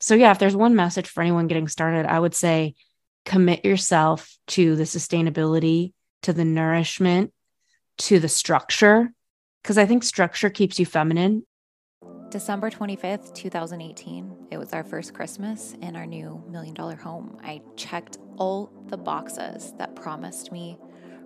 so yeah, if there's one message for anyone getting started, I would say commit yourself to the sustainability, to the nourishment, to the structure, because I think structure keeps you feminine. December 25th, 2018, it was our first Christmas in our new million dollar home. I checked all the boxes that promised me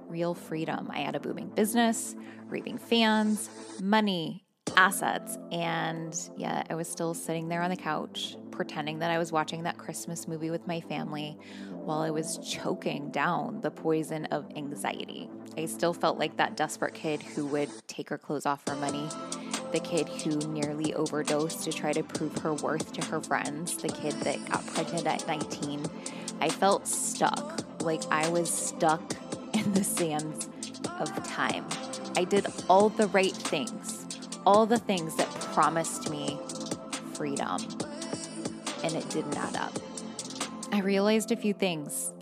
real freedom. I had a booming business, raving fans, money, assets, and yeah, I was still sitting there on the couch pretending that I was watching that Christmas movie with my family while I was choking down the poison of anxiety. I still felt like that desperate kid who would take her clothes off for money, the kid who nearly overdosed to try to prove her worth to her friends, the kid that got pregnant at 19. I felt stuck, like I was stuck in the sands of time. I did all the right things, all the things that promised me freedom and it didn't add up. I realized a few things.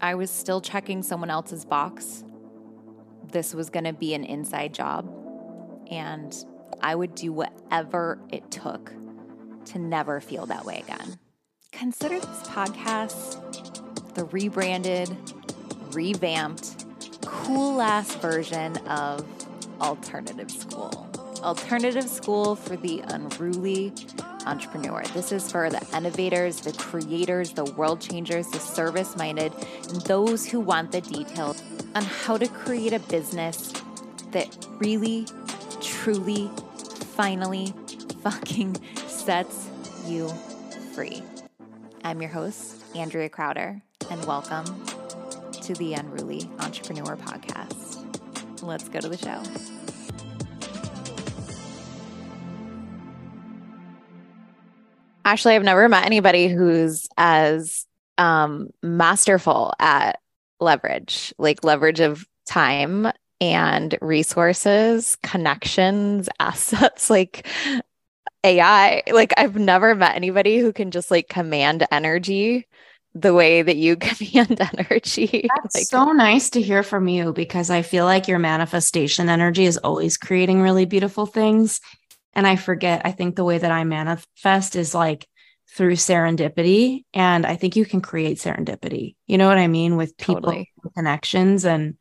I was still checking someone else's box. This was going to be an inside job, and I would do whatever it took to never feel that way again. Consider this podcast the rebranded, revamped, cool ass version of Alternative School. Alternative School for the Unruly Entrepreneur. This is for the innovators, the creators, the world changers, the service minded, and those who want the details on how to create a business that really, truly, finally fucking sets you free. I'm your host, Andrea Crowder, and welcome to the Unruly Entrepreneur Podcast. Let's go to the show. Actually, I've never met anybody who's as um, masterful at leverage, like leverage of time and resources, connections, assets, like AI. Like, I've never met anybody who can just like command energy the way that you command energy. That's like, so nice to hear from you because I feel like your manifestation energy is always creating really beautiful things. And I forget, I think the way that I manifest is like through serendipity. And I think you can create serendipity. You know what I mean? With people totally. connections. And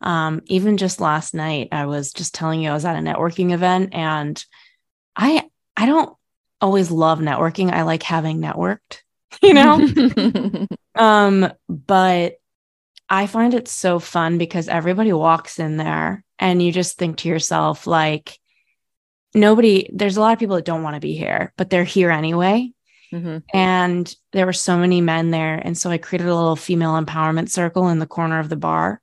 um, even just last night, I was just telling you I was at a networking event and I I don't always love networking. I like having networked, you know? um, but I find it so fun because everybody walks in there and you just think to yourself, like, nobody, there's a lot of people that don't want to be here, but they're here anyway. Mm-hmm. And there were so many men there. And so I created a little female empowerment circle in the corner of the bar.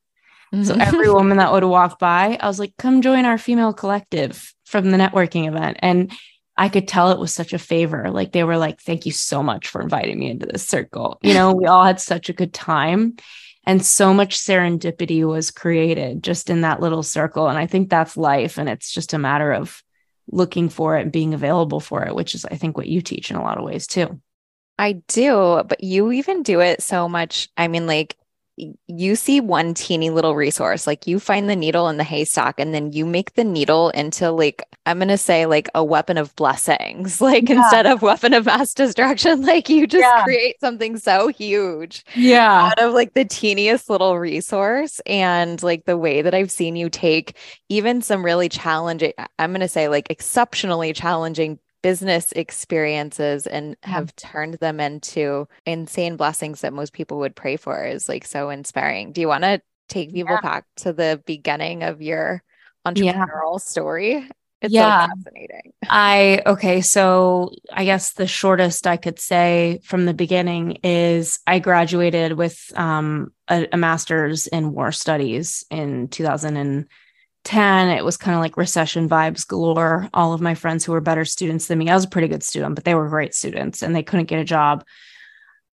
Mm-hmm. So every woman that would walk by, I was like, come join our female collective from the networking event. And I could tell it was such a favor. Like they were like, thank you so much for inviting me into this circle. You know, we all had such a good time. And so much serendipity was created just in that little circle. And I think that's life. And it's just a matter of looking for it and being available for it, which is, I think, what you teach in a lot of ways too. I do, but you even do it so much. I mean, like you see one teeny little resource, like you find the needle in the haystack, and then you make the needle into like, I'm going to say, like a weapon of blessings, like yeah. instead of weapon of mass destruction, like you just yeah. create something so huge. Yeah. Out of like the teeniest little resource. And like the way that I've seen you take even some really challenging, I'm going to say like exceptionally challenging business experiences and have turned them into insane blessings that most people would pray for is like so inspiring. Do you want to take people yeah. back to the beginning of your entrepreneurial yeah. story? It's yeah. so fascinating. I okay, so I guess the shortest I could say from the beginning is I graduated with um, a, a master's in war studies in 2000 and 10, it was kind of like recession vibes galore. All of my friends who were better students than me, I was a pretty good student, but they were great students and they couldn't get a job.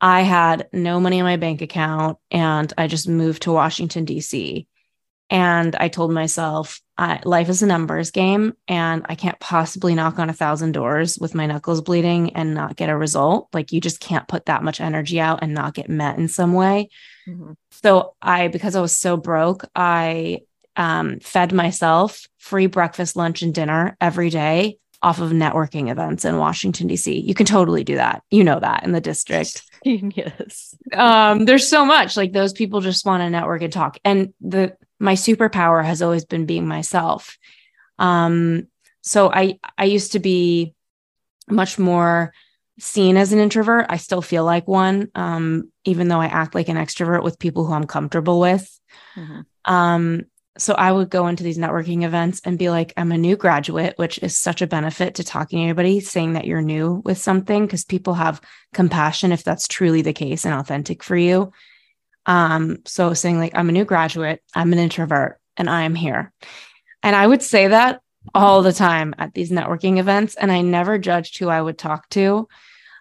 I had no money in my bank account and I just moved to Washington, D.C. And I told myself, life is a numbers game and I can't possibly knock on a thousand doors with my knuckles bleeding and not get a result. Like you just can't put that much energy out and not get met in some way. Mm-hmm. So I, because I was so broke, I um, fed myself free breakfast, lunch, and dinner every day off of networking events in Washington, D.C. You can totally do that. You know that in the district. Genius. Um, there's so much like those people just want to network and talk. And the my superpower has always been being myself. Um, so I I used to be much more seen as an introvert. I still feel like one, um, even though I act like an extrovert with people who I'm comfortable with. Mm-hmm. Um, so I would go into these networking events and be like, I'm a new graduate, which is such a benefit to talking to anybody, saying that you're new with something, because people have compassion if that's truly the case and authentic for you. Um, so saying like, I'm a new graduate, I'm an introvert, and I'm here. And I would say that all the time at these networking events, and I never judged who I would talk to.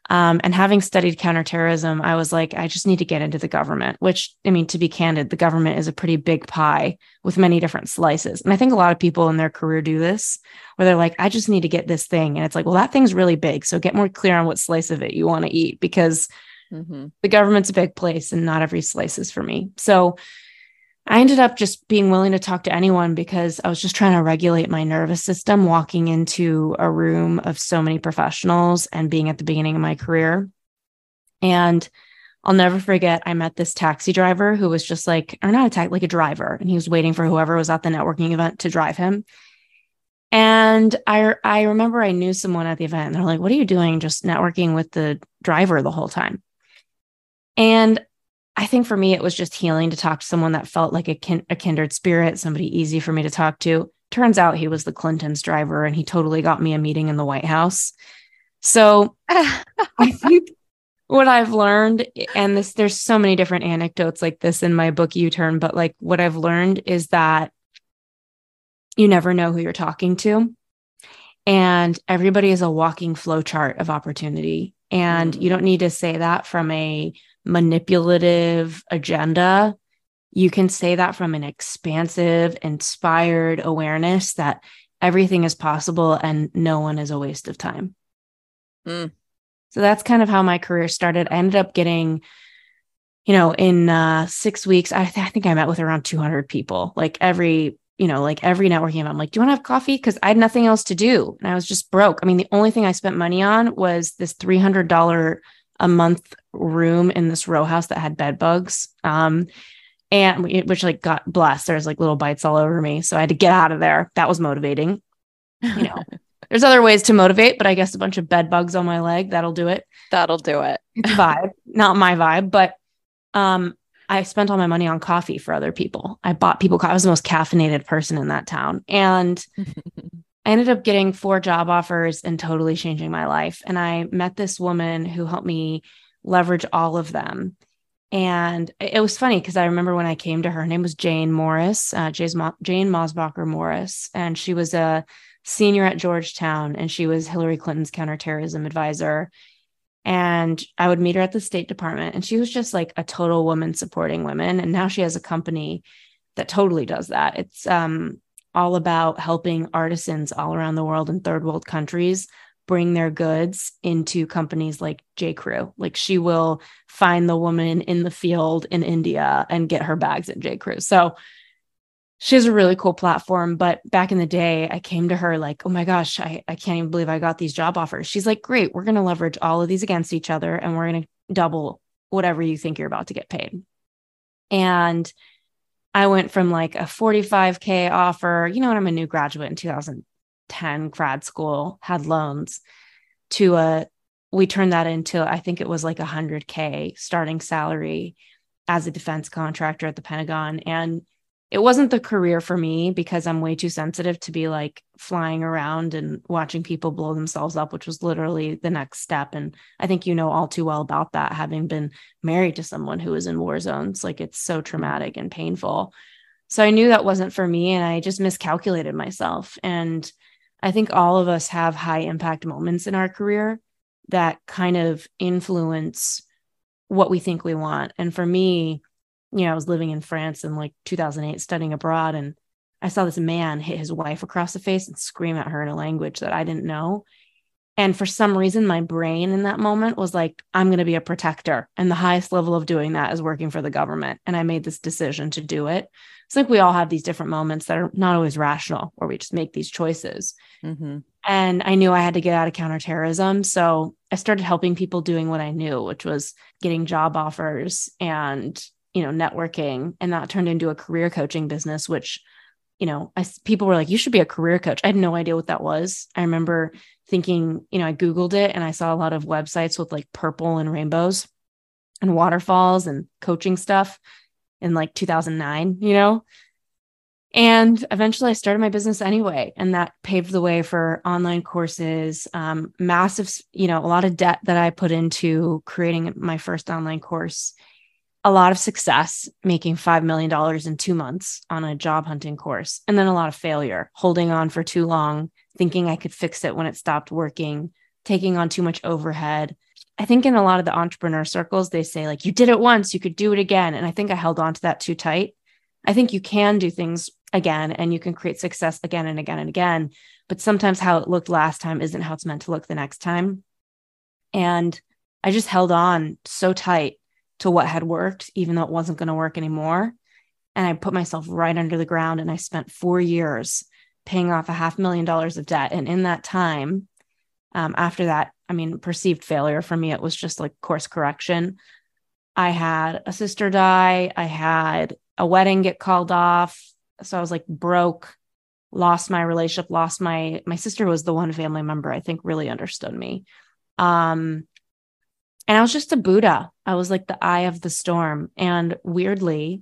Um, and having studied counterterrorism, I was like, I just need to get into the government, which I mean, to be candid, the government is a pretty big pie with many different slices. And I think a lot of people in their career do this where they're like, I just need to get this thing. And it's like, well, that thing's really big. So get more clear on what slice of it you want to eat because mm-hmm. the government's a big place and not every slice is for me. So I ended up just being willing to talk to anyone because I was just trying to regulate my nervous system walking into a room of so many professionals and being at the beginning of my career. And I'll never forget, I met this taxi driver who was just like, or not a taxi, like a driver, and he was waiting for whoever was at the networking event to drive him. And I, I remember I knew someone at the event, and they're like, What are you doing just networking with the driver the whole time? And I think for me, it was just healing to talk to someone that felt like a, kin- a kindred spirit, somebody easy for me to talk to. Turns out he was the Clintons driver and he totally got me a meeting in the White House. So I think what I've learned, and this, there's so many different anecdotes like this in my book, You Turn, but like what I've learned is that you never know who you're talking to. And everybody is a walking flow chart of opportunity. And mm-hmm. you don't need to say that from a manipulative agenda. You can say that from an expansive, inspired awareness that everything is possible and no one is a waste of time. Mm. So that's kind of how my career started. I ended up getting, you know, in uh, six weeks, I, th- I think I met with around 200 people, like every you know, like every networking event, I'm like, do you want to have coffee? Because I had nothing else to do. And I was just broke. I mean, the only thing I spent money on was this $300 a month room in this row house that had bed bugs. Um, and which like got blessed. There's like little bites all over me. So I had to get out of there. That was motivating. You know, there's other ways to motivate, but I guess a bunch of bed bugs on my leg, that'll do it. That'll do it. It's vibe, not my vibe, but um, I spent all my money on coffee for other people. I bought people, I was the most caffeinated person in that town. And I ended up getting four job offers and totally changing my life. And I met this woman who helped me leverage all of them. And it was funny because I remember when I came to her, her name was Jane Morris, uh, Jane Mosbacher Morris, and she was a senior at Georgetown and she was Hillary Clinton's counterterrorism advisor. And I would meet her at the State Department, and she was just like a total woman supporting women. And now she has a company that totally does that. It's um, all about helping artisans all around the world in third world countries bring their goods into companies like J. Crew. Like she will find the woman in the field in India and get her bags at J. Crew. So she has a really cool platform. But back in the day, I came to her like, oh my gosh, I, I can't even believe I got these job offers. She's like, great, we're going to leverage all of these against each other and we're going to double whatever you think you're about to get paid. And I went from like a 45K offer, you know, when I'm a new graduate in 2010, grad school, had loans, to a, we turned that into, I think it was like a 100K starting salary as a defense contractor at the Pentagon. And it wasn't the career for me because I'm way too sensitive to be like flying around and watching people blow themselves up, which was literally the next step. And I think you know all too well about that, having been married to someone who was in war zones. Like it's so traumatic and painful. So I knew that wasn't for me. And I just miscalculated myself. And I think all of us have high impact moments in our career that kind of influence what we think we want. And for me, you know, I was living in France in like 2008 studying abroad and I saw this man hit his wife across the face and scream at her in a language that I didn't know. And for some reason, my brain in that moment was like, I'm going to be a protector. And the highest level of doing that is working for the government. And I made this decision to do it. It's like we all have these different moments that are not always rational, where we just make these choices. Mm-hmm. And I knew I had to get out of counterterrorism. So I started helping people doing what I knew, which was getting job offers and, you know, networking. And that turned into a career coaching business, which, you know, I, people were like, you should be a career coach. I had no idea what that was. I remember thinking, you know, I Googled it and I saw a lot of websites with like purple and rainbows and waterfalls and coaching stuff in like 2009, you know? And eventually I started my business anyway. And that paved the way for online courses, um, massive, you know, a lot of debt that I put into creating my first online course, a lot of success, making $5 million in two months on a job hunting course, and then a lot of failure, holding on for too long, thinking I could fix it when it stopped working, taking on too much overhead. I think in a lot of the entrepreneur circles, they say, like, you did it once, you could do it again. And I think I held on to that too tight. I think you can do things again and you can create success again and again and again. But sometimes how it looked last time isn't how it's meant to look the next time. And I just held on so tight to what had worked, even though it wasn't going to work anymore. And I put myself right under the ground and I spent four years paying off a half million dollars of debt. And in that time, um, after that, I mean, perceived failure for me, it was just like course correction. I had a sister die. I had a wedding get called off. So I was like broke, lost my relationship, lost my my sister was the one family member I think really understood me. Um and I was just a Buddha. I was like the eye of the storm. And weirdly,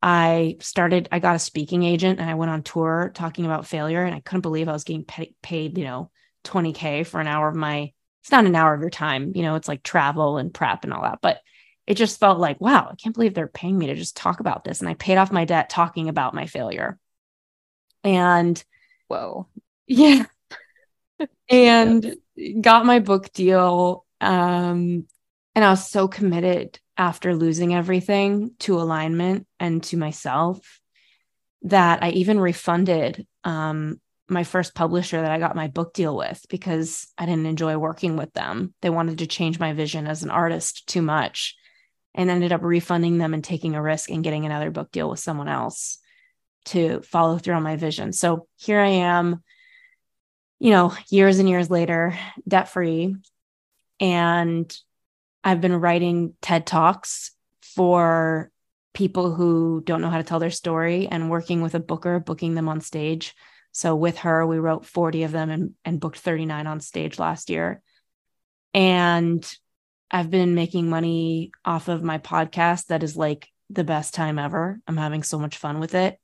I started, I got a speaking agent and I went on tour talking about failure. And I couldn't believe I was getting paid, you know, 20K for an hour of my, it's not an hour of your time, you know, it's like travel and prep and all that. But it just felt like, wow, I can't believe they're paying me to just talk about this. And I paid off my debt talking about my failure. And whoa. Yeah. and got my book deal. Um, and I was so committed after losing everything to alignment and to myself that I even refunded um, my first publisher that I got my book deal with because I didn't enjoy working with them. They wanted to change my vision as an artist too much and ended up refunding them and taking a risk and getting another book deal with someone else to follow through on my vision. So here I am, you know, years and years later, debt free. And I've been writing TED Talks for people who don't know how to tell their story and working with a booker, booking them on stage. So with her, we wrote 40 of them and, and booked 39 on stage last year. And I've been making money off of my podcast that is like the best time ever. I'm having so much fun with it.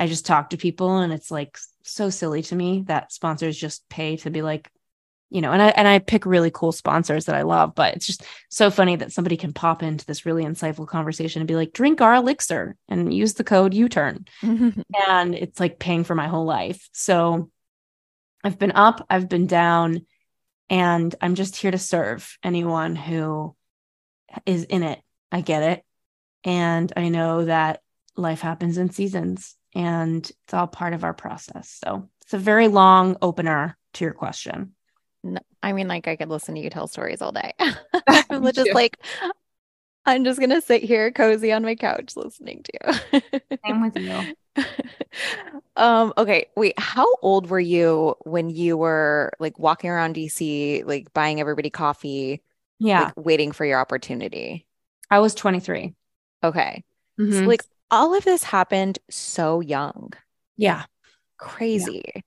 I just talk to people and it's like so silly to me that sponsors just pay to be like, you know, and I and I pick really cool sponsors that I love, but it's just so funny that somebody can pop into this really insightful conversation and be like, drink our elixir and use the code U turn. and it's like paying for my whole life. So I've been up, I've been down, and I'm just here to serve anyone who is in it. I get it. And I know that life happens in seasons and it's all part of our process. So it's a very long opener to your question. I mean, like I could listen to you tell stories all day. I'm just like, I'm just gonna sit here cozy on my couch listening to you. Same with you. um, okay, wait, how old were you when you were like walking around DC, like buying everybody coffee? Yeah. Like, waiting for your opportunity. I was 23. Okay. Mm-hmm. So like all of this happened so young. Yeah. Crazy. Yeah.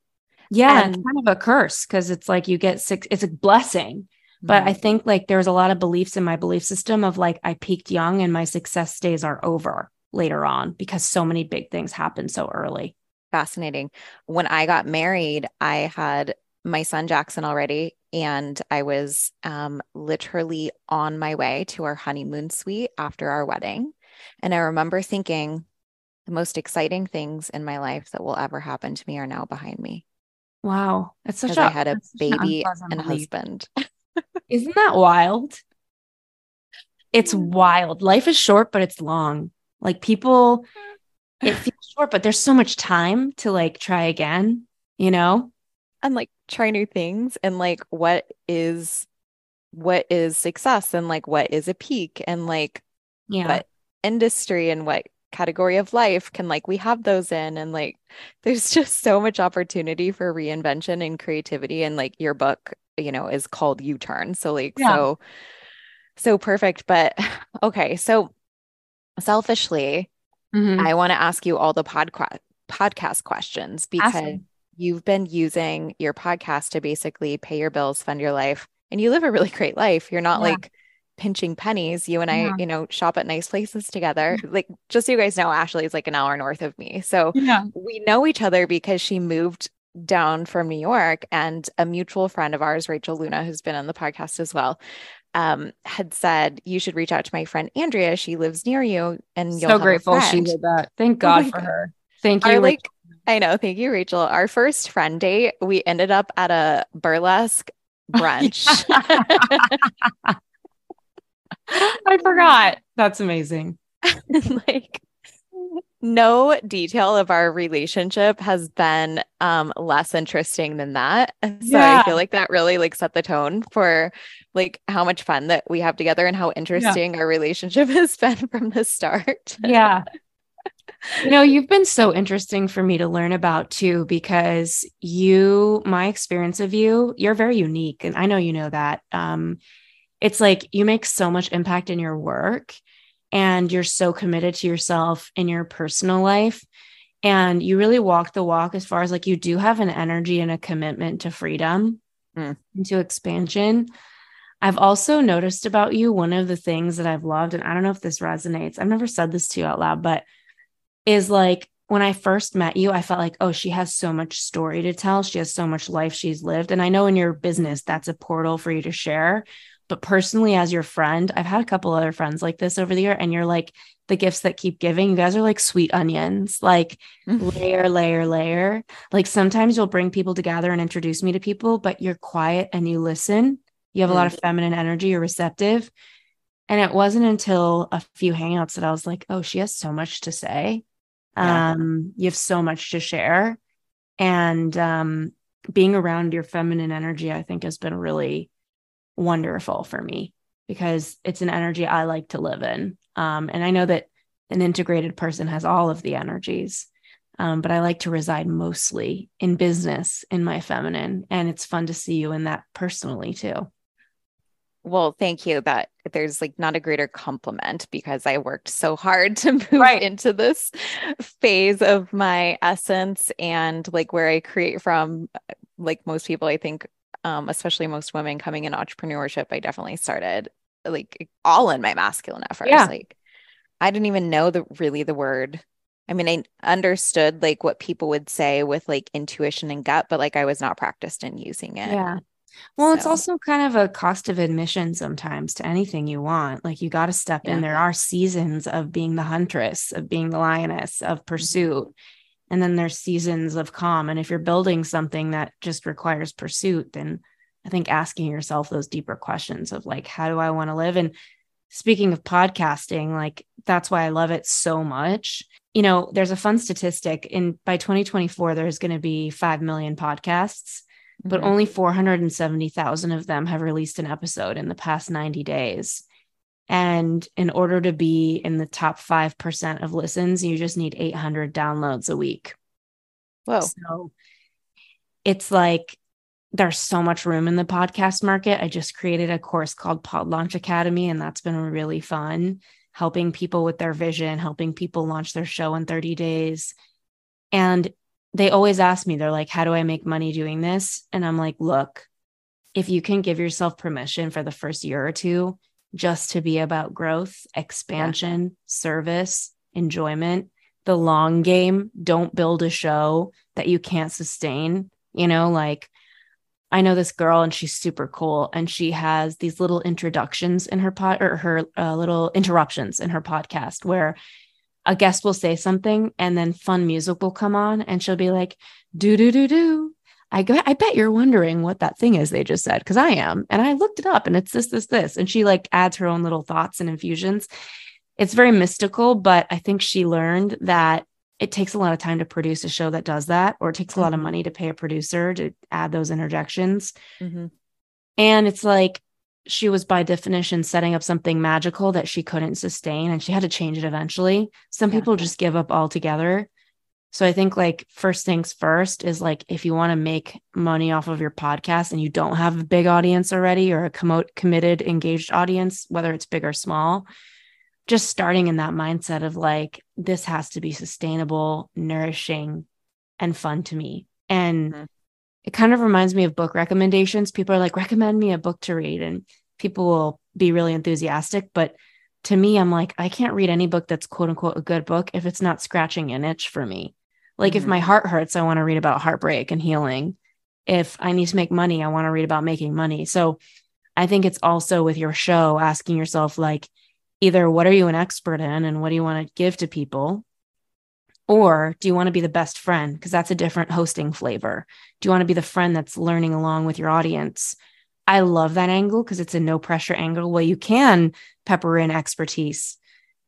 Yeah, and, it's kind of a curse because it's like you get sick. It's a blessing, but mm-hmm. I think like there's a lot of beliefs in my belief system of like I peaked young and my success days are over later on because so many big things happen so early. Fascinating. When I got married, I had my son Jackson already, and I was um, literally on my way to our honeymoon suite after our wedding. And I remember thinking, the most exciting things in my life that will ever happen to me are now behind me. Wow. That's such a I had a baby and a husband. Isn't that wild? It's mm. wild. Life is short, but it's long. Like people, it feels short, but there's so much time to like try again, you know? And like try new things and like what is what is success and like what is a peak and like yeah. what industry and what category of life can like we have those in and like there's just so much opportunity for reinvention and creativity and like your book you know is called You Turn so like yeah. so so perfect but okay so selfishly mm-hmm. i want to ask you all the podcast podcast questions because you've been using your podcast to basically pay your bills fund your life and you live a really great life you're not yeah. like pinching pennies. You and I, yeah. you know, shop at nice places together. Like, just so you guys know, Ashley is like an hour north of me. So yeah. we know each other because she moved down from New York and a mutual friend of ours, Rachel Luna, who's been on the podcast as well, um, had said, You should reach out to my friend Andrea. She lives near you. And so grateful she did that. Thank oh God oh for God. her. Thank you. Our, like, I know. Thank you, Rachel. Our first friend date, we ended up at a burlesque brunch. I forgot. That's amazing. like no detail of our relationship has been um less interesting than that. So yeah. I feel like that really like set the tone for like how much fun that we have together and how interesting yeah. our relationship has been from the start. yeah. You know, you've been so interesting for me to learn about too, because you, my experience of you, you're very unique. And I know you know that. Um, it's like you make so much impact in your work and you're so committed to yourself in your personal life and you really walk the walk as far as like you do have an energy and a commitment to freedom mm. and to expansion i've also noticed about you one of the things that i've loved and i don't know if this resonates i've never said this to you out loud but is like when I first met you, I felt like, oh, she has so much story to tell. She has so much life she's lived. And I know in your business, that's a portal for you to share. But personally, as your friend, I've had a couple other friends like this over the year, and you're like the gifts that keep giving. You guys are like sweet onions, like mm-hmm. layer, layer, layer. Like sometimes you'll bring people together and introduce me to people, but you're quiet and you listen. You have mm-hmm. a lot of mm. feminine energy, you're receptive. And it wasn't until a few hangouts that I was like, oh, she has so much to say. Yeah. Um, you have so much to share. And um, being around your feminine energy, I think, has been really wonderful for me because it's an energy I like to live in. Um, and I know that an integrated person has all of the energies, um, but I like to reside mostly in business in my feminine. And it's fun to see you in that personally too. Well, thank you. That there's like not a greater compliment because I worked so hard to move right. into this phase of my essence and like where I create from. Like most people, I think um, especially most women coming in entrepreneurship, I definitely started like all in my masculine at first. Yeah. Like I didn't even know the really the word. I mean, I understood like what people would say with like intuition and gut, but like I was not practiced in using it. Yeah. Well, so. it's also kind of a cost of admission sometimes to anything you want. Like you got to step yeah. in. There are seasons of being the huntress, of being the lioness, of mm-hmm. pursuit. Mm-hmm and then there's seasons of calm. And if you're building something that just requires pursuit then i think asking yourself those deeper questions of like how do i want to live? And speaking of podcasting like that's why i love it so much. You know there's a fun statistic. In by 2024 there's going to be 5 million podcasts but mm-hmm. only 470,000 of them have released an episode in the past 90 days and in order to be in the top 5% of listens, you just need 800 downloads a week. Whoa. So it's like there's so much room in the podcast market. I just created a course called Pod Launch Academy, and that's been really fun, helping people with their vision, helping people launch their show in 30 days. And they always ask me, they're like, How do I make money doing this? And I'm like, Look, if you can give yourself permission for the first year or two just to be about growth, expansion, yeah. service, enjoyment, the long game. Don't build a show that you can't sustain. You know, like I know this girl and she's super cool and she has these little introductions in her pod or her uh, little interruptions in her podcast where a guest will say something and then fun music will come on and she'll be like do do do do I go, I bet you're wondering what that thing is they just said because I am. And I looked it up and it's this, this, this. And she like adds her own little thoughts and infusions. It's very mystical, but I think she learned that it takes a lot of time to produce a show that does that, or it takes a lot of mm-hmm. money to pay a producer to add those interjections. Mm-hmm. And it's like, she was by definition setting up something magical that she couldn't sustain and she had to change it eventually. Some yeah. people just give up altogether. So I think like first things first is like if you want to make money off of your podcast and you don't have a big audience already or a com- committed engaged audience whether it's big or small just starting in that mindset of like this has to be sustainable, nourishing and fun to me. And mm-hmm. it kind of reminds me of book recommendations. People are like recommend me a book to read and people will be really enthusiastic, but to me I'm like I can't read any book that's quote unquote a good book if it's not scratching an itch for me. Like mm-hmm. if my heart hurts, I want to read about heartbreak and healing. If I need to make money, I want to read about making money. So I think it's also with your show asking yourself, like, either what are you an expert in and what do you want to give to people? Or do you want to be the best friend? Because that's a different hosting flavor. Do you want to be the friend that's learning along with your audience? I love that angle because it's a no pressure angle where you can pepper in expertise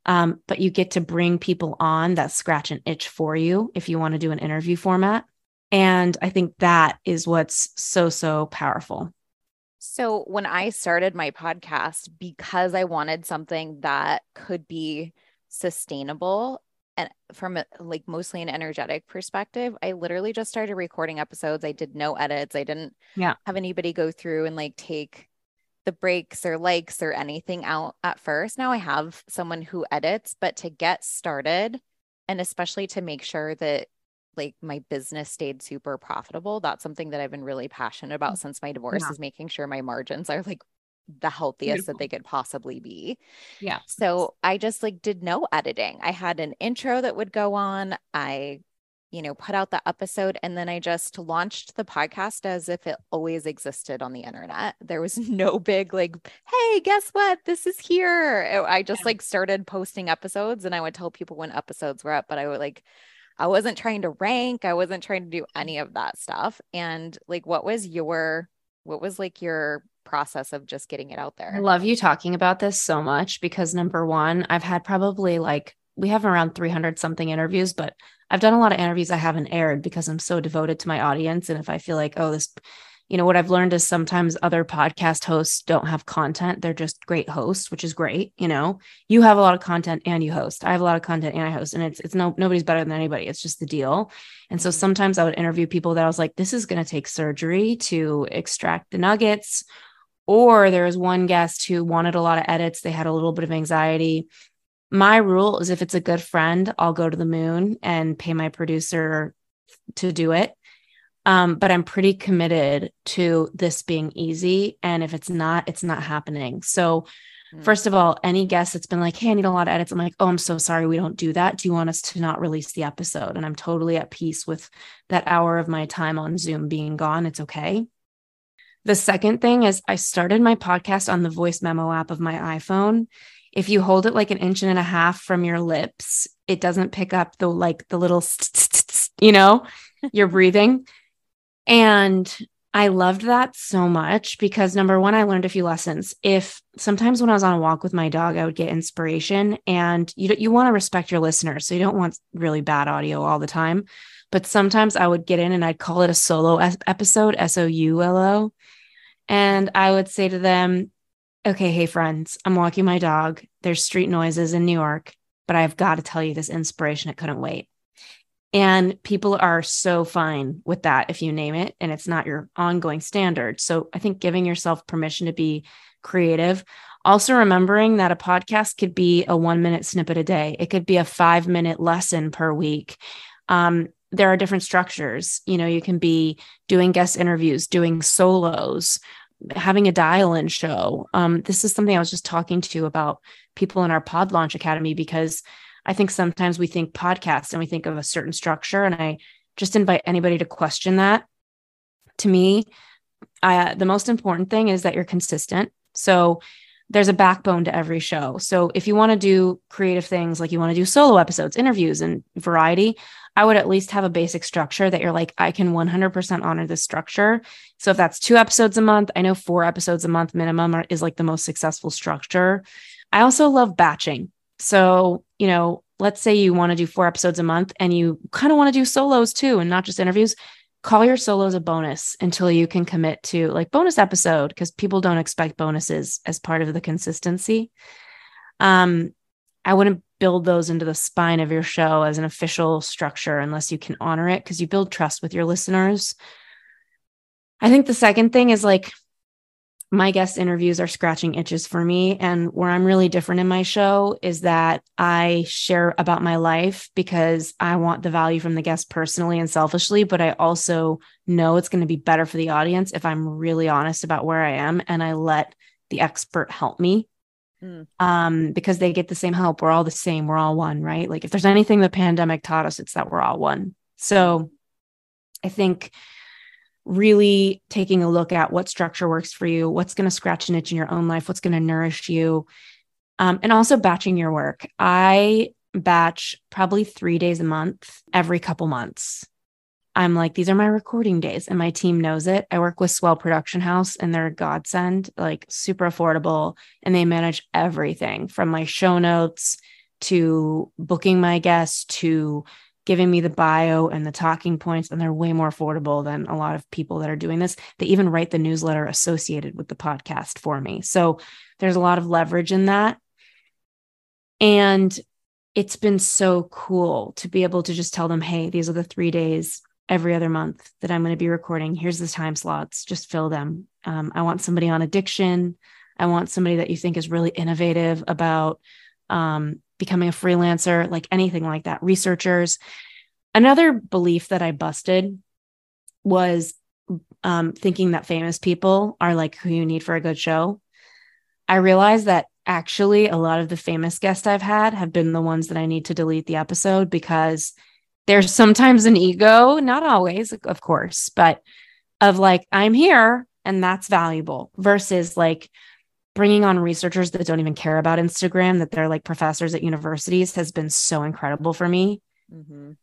um, but you get to bring people on that scratch an itch for you if you want to do an interview format. And I think that is what's so, so powerful. So, when I started my podcast, because I wanted something that could be sustainable and from a, like mostly an energetic perspective, I literally just started recording episodes. I did no edits. I didn't yeah. have anybody go through and like take the breaks or likes or anything out at first. Now I have someone who edits, but to get started and especially to make sure that like my business stayed super profitable, that's something that I've been really passionate about mm-hmm. since my divorce yeah. is making sure my margins are like the healthiest Beautiful. that they could possibly be. Yeah. So I just like did no editing. I had an intro that would go on. I you know, put out the episode and then I just launched the podcast as if it always existed on the internet. There was no big like, hey, guess what? This is here. Oh, I just like started posting episodes and I would tell people when episodes were up, but I would like I wasn't trying to rank, I wasn't trying to do any of that stuff. And like what was your what was like your process of just getting it out there? I love you talking about this so much because number 1, I've had probably like we have around 300 something interviews, but I've done a lot of interviews I haven't aired because I'm so devoted to my audience. And if I feel like, oh, this, you know, what I've learned is sometimes other podcast hosts don't have content. They're just great hosts, which is great. You know, you have a lot of content and you host. I have a lot of content and I host, and it's it's no nobody's better than anybody. It's just the deal. And so sometimes I would interview people that I was like, this is going to take surgery to extract the nuggets. Or there was one guest who wanted a lot of edits. They had a little bit of anxiety my rule is if it's a good friend, I'll go to the moon and pay my producer to do it. Um, but I'm pretty committed to this being easy. And if it's not, it's not happening. So, mm. first of all, any guest that's been like, Hey, I need a lot of edits. I'm like, Oh, I'm so sorry. We don't do that. Do you want us to not release the episode? And I'm totally at peace with that hour of my time on Zoom being gone. It's okay. The second thing is, I started my podcast on the voice memo app of my iPhone if you hold it like an inch and a half from your lips, it doesn't pick up the like the little, you know, you're breathing. And I loved that so much because number one, I learned a few lessons. If sometimes when I was on a walk with my dog, I would get inspiration, and you you want to respect your listeners, so you don't want really bad audio all the time. But sometimes I would get in and I'd call it a solo episode, S O U L O, and I would say to them, okay, hey, friends, I'm walking my dog. There's street noises in New York, but I've got to tell you this inspiration. It couldn't wait. And people are so fine with that if you name it and it's not your ongoing standard. So I think giving yourself permission to be creative. Also, remembering that a podcast could be a one minute snippet a day, it could be a five minute lesson per week. Um, there are different structures. You know, you can be doing guest interviews, doing solos, having a dial in show. Um, this is something I was just talking to about people in our pod launch academy because I think sometimes we think podcast and we think of a certain structure. And I just invite anybody to question that. To me, I, the most important thing is that you're consistent. So there's a backbone to every show. So if you want to do creative things like you want to do solo episodes, interviews, and variety, I would at least have a basic structure that you're like, I can 100% honor this structure. So if that's two episodes a month, I know four episodes a month minimum are, is like the most successful structure. I also love batching. So, you know, let's say you want to do four episodes a month and you kind of want to do solos too and not just interviews. call your solos a bonus until you can commit to like bonus episode because people don't expect bonuses as part of the consistency. Um, I wouldn't build those into the spine of your show as an official structure unless you can honor it because you build trust with your listeners. I think the second thing is like my guest interviews are scratching itches for me. And where I'm really different in my show is that I share about my life because I want the value from the guest personally and selfishly, but I also know it's going to be better for the audience if I'm really honest about where I am and I let the expert help me. Mm. Um, because they get the same help. We're all the same. We're all one, right? Like if there's anything the pandemic taught us, it's that we're all one. So I think really taking a look at what structure works for you, what's going to scratch an itch in your own life, what's going to nourish you, um, and also batching your work. I batch probably three days a month, every couple months. I'm like, these are my recording days, and my team knows it. I work with Swell Production House, and they're a godsend, like super affordable, and they manage everything from my show notes to booking my guests to giving me the bio and the talking points, and they're way more affordable than a lot of people that are doing this. They even write the newsletter associated with the podcast for me. So there's a lot of leverage in that. And it's been so cool to be able to just tell them, hey, these are the three days every other month that I'm going to be recording. Here's the time slots, just fill them. Um, I want somebody on addiction. I want somebody that you think is really innovative about um, becoming a freelancer, like anything like that, researchers. Another belief that I busted was um, thinking that famous people are like who you need for a good show. I realized that actually a lot of the famous guests I've had have been the ones that I need to delete the episode because there's sometimes an ego, not always, of course, but of like, I'm here and that's valuable versus like, bringing on researchers that don't even care about Instagram, that they're like professors at universities, has been so incredible for me. Mm-hmm.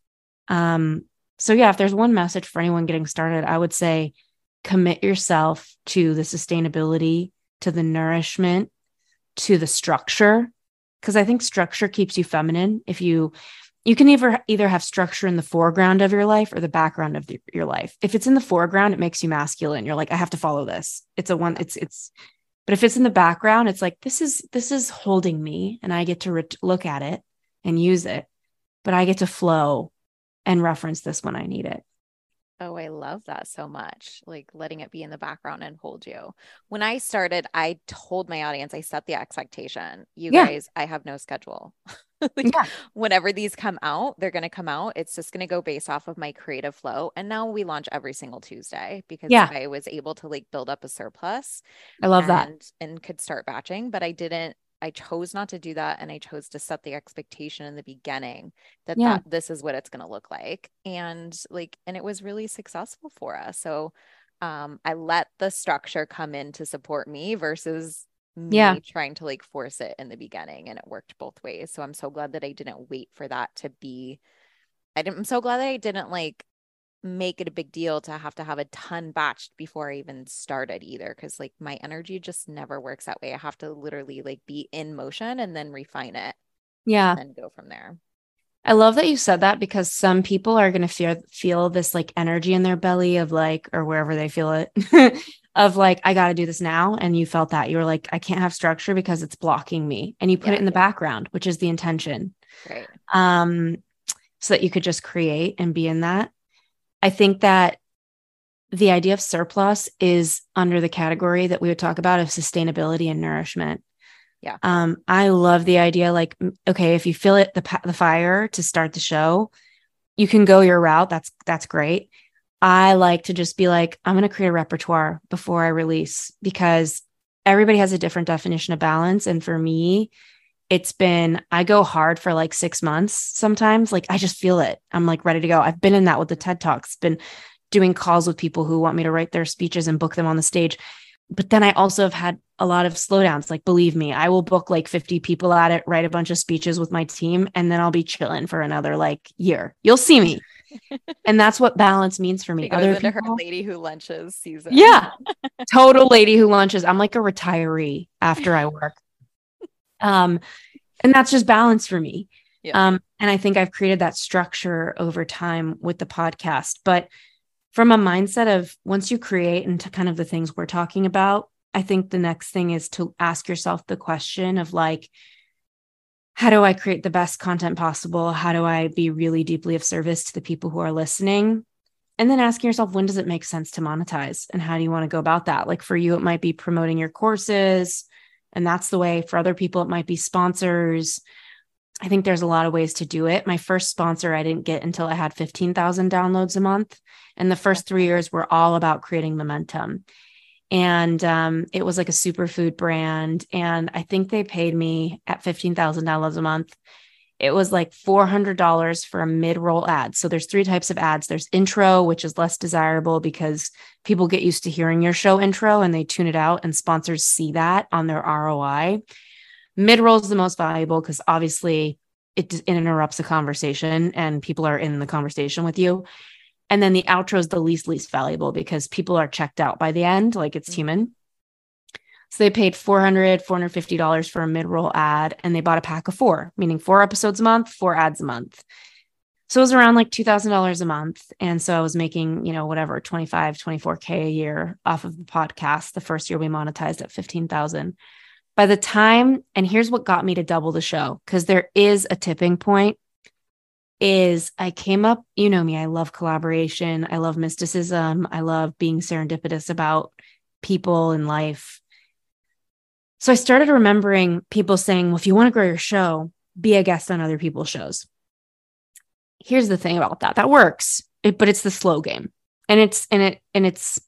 Um, so yeah, if there's one message for anyone getting started, I would say commit yourself to the sustainability, to the nourishment, to the structure. Because I think structure keeps you feminine. If you you can either either have structure in the foreground of your life or the background of the, your life. If it's in the foreground, it makes you masculine. You're like, I have to follow this. It's a one. It's it's but if it's in the background, it's like this is this is holding me and I get to re- look at it and use it, but I get to flow and reference this when I need it. Oh, I love that so much. Like letting it be in the background and hold you. When I started, I told my audience, I set the expectation. You yeah. guys, I have no schedule. like, yeah. Whenever these come out, they're going to come out. It's just going to go based off of my creative flow. And now we launch every single Tuesday because yeah. I was able to like build up a surplus. I love and, that. And could start batching, but I didn't I chose not to do that and I chose to set the expectation in the beginning that, yeah. that this is what it's going to look like and like and it was really successful for us. So um I let the structure come in to support me versus me yeah. trying to like force it in the beginning and it worked both ways. So I'm so glad that I didn't wait for that to be I didn't I'm so glad that I didn't like make it a big deal to have to have a ton batched before I even started either cuz like my energy just never works that way. I have to literally like be in motion and then refine it. Yeah. And go from there. I love that you said that because some people are going to feel feel this like energy in their belly of like or wherever they feel it of like I got to do this now and you felt that you were like I can't have structure because it's blocking me and you put yeah. it in the background which is the intention. Right. Um so that you could just create and be in that. I think that the idea of surplus is under the category that we would talk about of sustainability and nourishment. Yeah. Um, I love the idea. Like, okay, if you feel it the the fire to start the show, you can go your route. That's that's great. I like to just be like, I'm going to create a repertoire before I release because everybody has a different definition of balance. And for me, it's been I go hard for like six months sometimes. Like I just feel it. I'm like ready to go. I've been in that with the TED Talks, been doing calls with people who want me to write their speeches and book them on the stage but then I also have had a lot of slowdowns. Like, believe me, I will book like 50 people at it, write a bunch of speeches with my team, and then I'll be chilling for another like year. You'll see me. and that's what balance means for me. Other people, her lady who lunches season. Yeah. total lady who lunches. I'm like a retiree after I work. Um, and that's just balance for me. Yeah. Um, and I think I've created that structure over time with the podcast. But from a mindset of once you create into kind of the things we're talking about, I think the next thing is to ask yourself the question of like, how do I create the best content possible? How do I be really deeply of service to the people who are listening? And then asking yourself, when does it make sense to monetize? And how do you want to go about that? Like for you, it might be promoting your courses. And that's the way. For other people, it might be sponsors. I think there's a lot of ways to do it. My first sponsor I didn't get until I had 15,000 downloads a month. And the first three years were all about creating momentum. And um, it was like a superfood brand. And I think they paid me at $15,000 a month. It was like $400 for a mid roll ad. So there's three types of ads there's intro, which is less desirable because people get used to hearing your show intro and they tune it out, and sponsors see that on their ROI. Mid roll is the most valuable because obviously it, it interrupts the conversation and people are in the conversation with you. And then the outro is the least, least valuable because people are checked out by the end, like it's mm-hmm. human. So they paid $400, $450 for a mid roll ad and they bought a pack of four, meaning four episodes a month, four ads a month. So it was around like $2,000 a month. And so I was making, you know, whatever, 25, 24K a year off of the podcast. The first year we monetized at 15,000 by the time, and here's what got me to double the show, because there is a tipping point, is I came up, you know me, I love collaboration. I love mysticism. I love being serendipitous about people and life. So I started remembering people saying, well, if you want to grow your show, be a guest on other people's shows. Here's the thing about that. That works, it, but it's the slow game. And it's and it and it's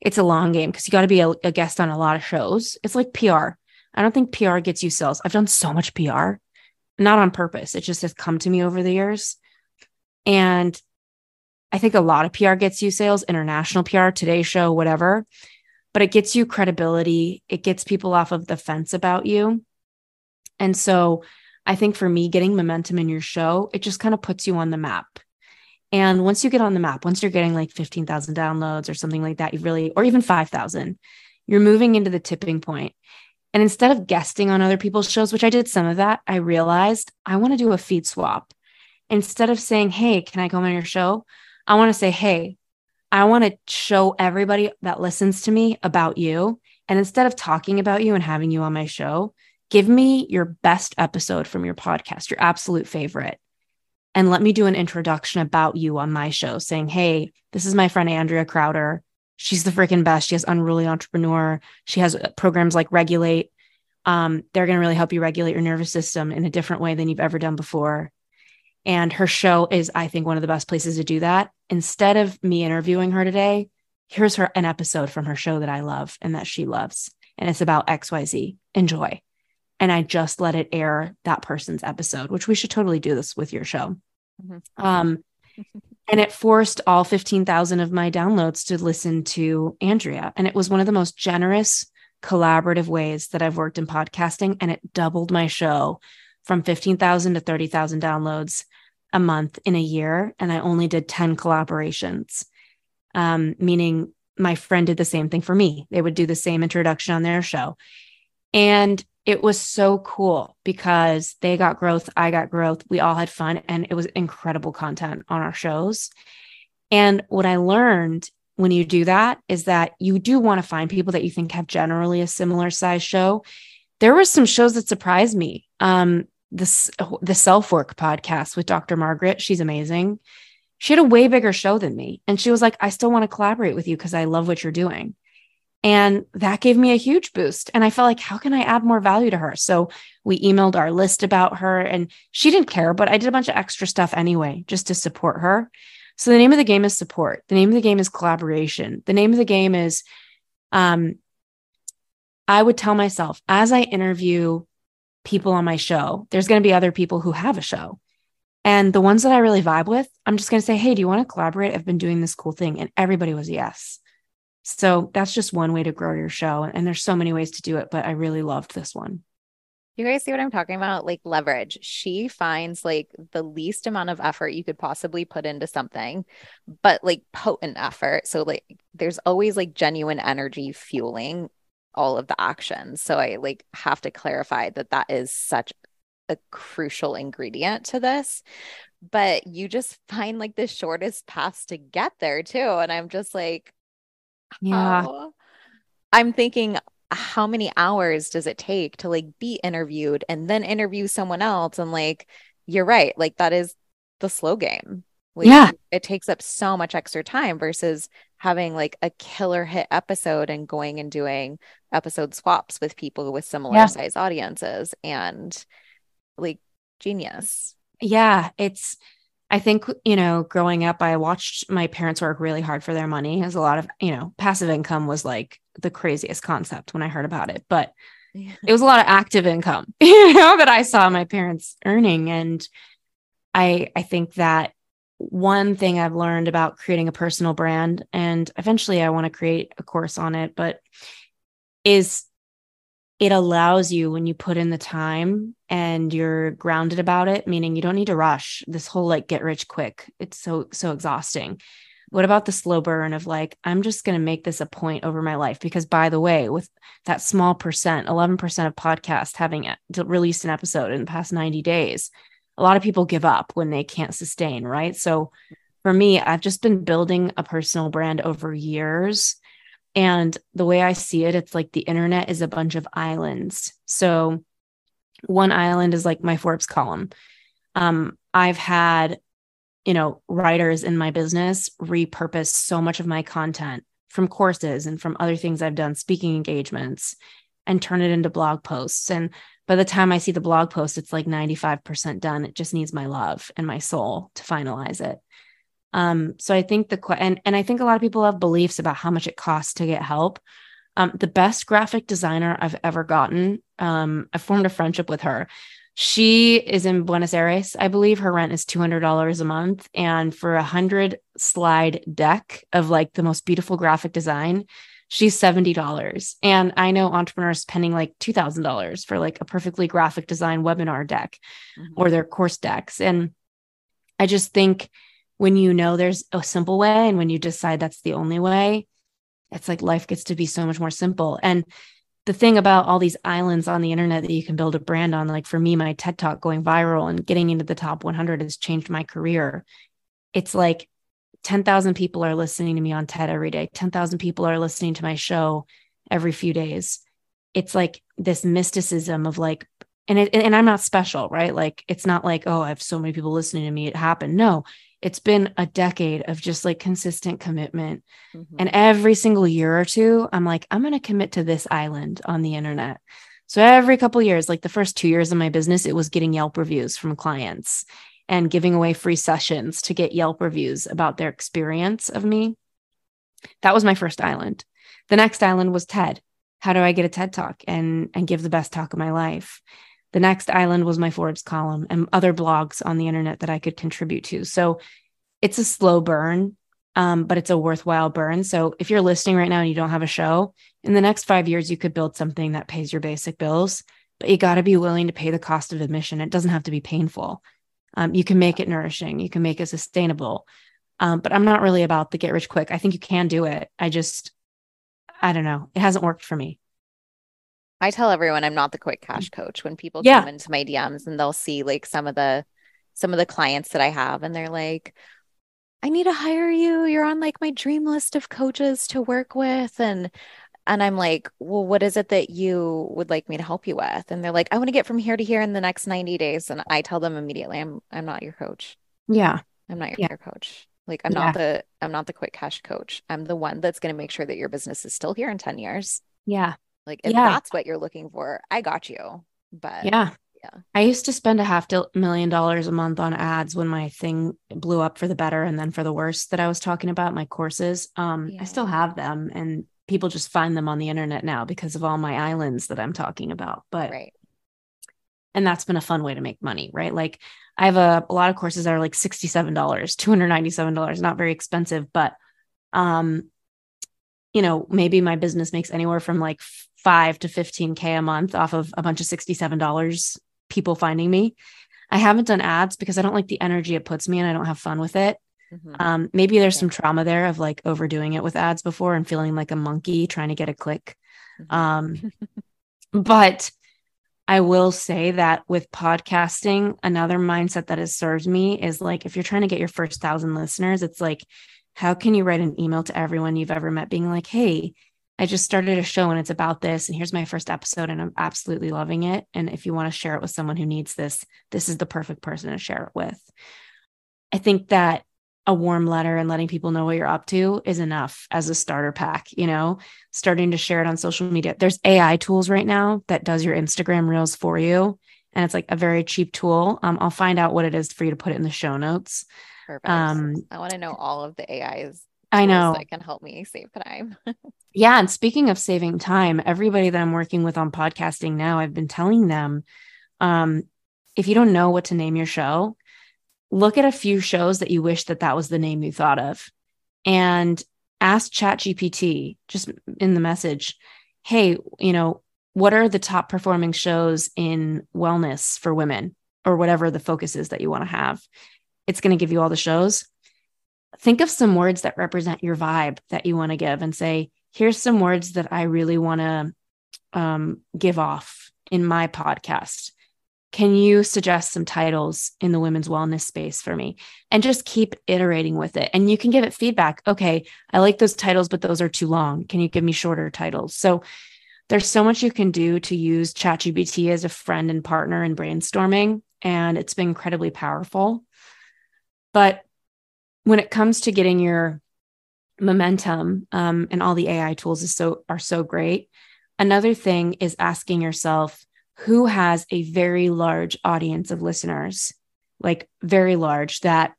it's a long game because you got to be a, a guest on a lot of shows. It's like PR. I don't think PR gets you sales. I've done so much PR, not on purpose. It just has come to me over the years. And I think a lot of PR gets you sales, international PR, Today Show, whatever, but it gets you credibility. It gets people off of the fence about you. And so I think for me, getting momentum in your show, it just kind of puts you on the map. And once you get on the map, once you're getting like 15,000 downloads or something like that, you really, or even 5,000, you're moving into the tipping point. And instead of guesting on other people's shows, which I did some of that, I realized I want to do a feed swap. Instead of saying, Hey, can I come on your show? I want to say, Hey, I want to show everybody that listens to me about you. And instead of talking about you and having you on my show, give me your best episode from your podcast, your absolute favorite. And let me do an introduction about you on my show saying, Hey, this is my friend Andrea Crowder she's the freaking best. She has Unruly Entrepreneur. She has uh, programs like Regulate. Um, they're going to really help you regulate your nervous system in a different way than you've ever done before. And her show is, I think, one of the best places to do that. Instead of me interviewing her today, here's her an episode from her show that I love and that she loves. And it's about XYZ. Enjoy. And I just let it air that person's episode, which we should totally do this with your show. Mm-hmm. Um, and it forced all 15,000 of my downloads to listen to Andrea. And it was one of the most generous, collaborative ways that I've worked in podcasting. And it doubled my show from 15,000 to 30,000 downloads a month in a year. And I only did 10 collaborations, um, meaning my friend did the same thing for me. They would do the same introduction on their show. And it was so cool because they got growth, I got growth, we all had fun, and it was incredible content on our shows. And what I learned when you do that is that you do want to find people that you think have generally a similar size show. There were some shows that surprised me. Um, this the self work podcast with Dr. Margaret, she's amazing. She had a way bigger show than me, and she was like, "I still want to collaborate with you because I love what you're doing." And that gave me a huge boost. And I felt like, how can I add more value to her? So we emailed our list about her and she didn't care, but I did a bunch of extra stuff anyway, just to support her. So the name of the game is support. The name of the game is collaboration. The name of the game is, um, I would tell myself as I interview people on my show, there's going to be other people who have a show. And the ones that I really vibe with, I'm just going to say, Hey, do you want to collaborate? I've been doing this cool thing. And everybody was yes. So that's just one way to grow your show. And there's so many ways to do it, but I really loved this one. You guys see what I'm talking about? Like leverage. She finds like the least amount of effort you could possibly put into something, but like potent effort. So, like, there's always like genuine energy fueling all of the actions. So, I like have to clarify that that is such a crucial ingredient to this but you just find like the shortest paths to get there too. And I'm just like, yeah. How? I'm thinking, how many hours does it take to like be interviewed and then interview someone else? And like, you're right. Like, that is the slow game. Like, yeah. It takes up so much extra time versus having like a killer hit episode and going and doing episode swaps with people with similar yeah. size audiences and like genius. Yeah. It's, I think, you know, growing up, I watched my parents work really hard for their money as a lot of, you know, passive income was like the craziest concept when I heard about it. But yeah. it was a lot of active income, you know, that I saw my parents earning. And I I think that one thing I've learned about creating a personal brand, and eventually I want to create a course on it, but is it allows you when you put in the time and you're grounded about it, meaning you don't need to rush this whole like get rich quick. It's so, so exhausting. What about the slow burn of like, I'm just going to make this a point over my life? Because by the way, with that small percent, 11% of podcasts having uh, released an episode in the past 90 days, a lot of people give up when they can't sustain, right? So for me, I've just been building a personal brand over years. And the way I see it, it's like the internet is a bunch of islands. So one island is like my Forbes column. Um, I've had, you know, writers in my business repurpose so much of my content from courses and from other things I've done, speaking engagements, and turn it into blog posts. And by the time I see the blog post, it's like 95% done. It just needs my love and my soul to finalize it. Um, so I think the and and I think a lot of people have beliefs about how much it costs to get help. Um, the best graphic designer I've ever gotten, um, I formed a friendship with her. She is in Buenos Aires, I believe. Her rent is two hundred dollars a month, and for a hundred slide deck of like the most beautiful graphic design, she's $70. And I know entrepreneurs spending like $2,000 for like a perfectly graphic design webinar deck mm-hmm. or their course decks. And I just think when you know there's a simple way and when you decide that's the only way, it's like life gets to be so much more simple. And the thing about all these islands on the internet that you can build a brand on, like for me, my TED talk going viral and getting into the top 100 has changed my career. It's like 10,000 people are listening to me on TED every day. 10,000 people are listening to my show every few days. It's like this mysticism of like, and it, and I'm not special, right? Like, it's not like, oh, I have so many people listening to me. It happened. No, it's been a decade of just like consistent commitment. Mm-hmm. And every single year or two, I'm like, I'm going to commit to this island on the internet. So every couple years, like the first two years of my business, it was getting Yelp reviews from clients and giving away free sessions to get Yelp reviews about their experience of me. That was my first island. The next island was TED. How do I get a TED talk and and give the best talk of my life? The next island was my Forbes column and other blogs on the internet that I could contribute to. So it's a slow burn, um, but it's a worthwhile burn. So if you're listening right now and you don't have a show, in the next five years, you could build something that pays your basic bills, but you got to be willing to pay the cost of admission. It doesn't have to be painful. Um, you can make it nourishing, you can make it sustainable. Um, but I'm not really about the get rich quick. I think you can do it. I just, I don't know. It hasn't worked for me. I tell everyone I'm not the quick cash coach when people yeah. come into my DMs and they'll see like some of the some of the clients that I have and they're like, I need to hire you. You're on like my dream list of coaches to work with. And and I'm like, well, what is it that you would like me to help you with? And they're like, I want to get from here to here in the next 90 days. And I tell them immediately, I'm I'm not your coach. Yeah. I'm not your yeah. coach. Like I'm yeah. not the I'm not the quick cash coach. I'm the one that's going to make sure that your business is still here in 10 years. Yeah. Like if yeah. that's what you're looking for, I got you. But yeah. Yeah. I used to spend a half million dollars a month on ads when my thing blew up for the better and then for the worse that I was talking about, my courses. Um, yeah. I still have them and people just find them on the internet now because of all my islands that I'm talking about. But right. And that's been a fun way to make money, right? Like I have a, a lot of courses that are like $67, $297, not very expensive, but um, you know, maybe my business makes anywhere from like five to 15K a month off of a bunch of $67 people finding me. I haven't done ads because I don't like the energy it puts me and I don't have fun with it. Mm-hmm. Um, maybe there's yeah. some trauma there of like overdoing it with ads before and feeling like a monkey trying to get a click. Mm-hmm. Um, but I will say that with podcasting, another mindset that has served me is like if you're trying to get your first thousand listeners, it's like, how can you write an email to everyone you've ever met being like, hey, I just started a show and it's about this. And here's my first episode, and I'm absolutely loving it. And if you want to share it with someone who needs this, this is the perfect person to share it with. I think that a warm letter and letting people know what you're up to is enough as a starter pack, you know, starting to share it on social media. There's AI tools right now that does your Instagram reels for you. And it's like a very cheap tool. Um, I'll find out what it is for you to put it in the show notes. Perfect. Um, I want to know all of the AIs. I know that can help me save time. yeah. And speaking of saving time, everybody that I'm working with on podcasting now, I've been telling them um, if you don't know what to name your show, look at a few shows that you wish that that was the name you thought of and ask ChatGPT just in the message, hey, you know, what are the top performing shows in wellness for women or whatever the focus is that you want to have? It's going to give you all the shows. Think of some words that represent your vibe that you want to give and say, here's some words that I really want to um, give off in my podcast can you suggest some titles in the women's wellness space for me? And just keep iterating with it. And you can give it feedback. Okay i like those titles but those are too long. Can you give me shorter titles? So there's so much you can do to use chatgpt as a friend and partner in brainstorming and it's been incredibly powerful. But when it comes to getting your momentum um, and all the ai tools is so are so great another thing is asking yourself who has a very large audience of listeners, like very large, that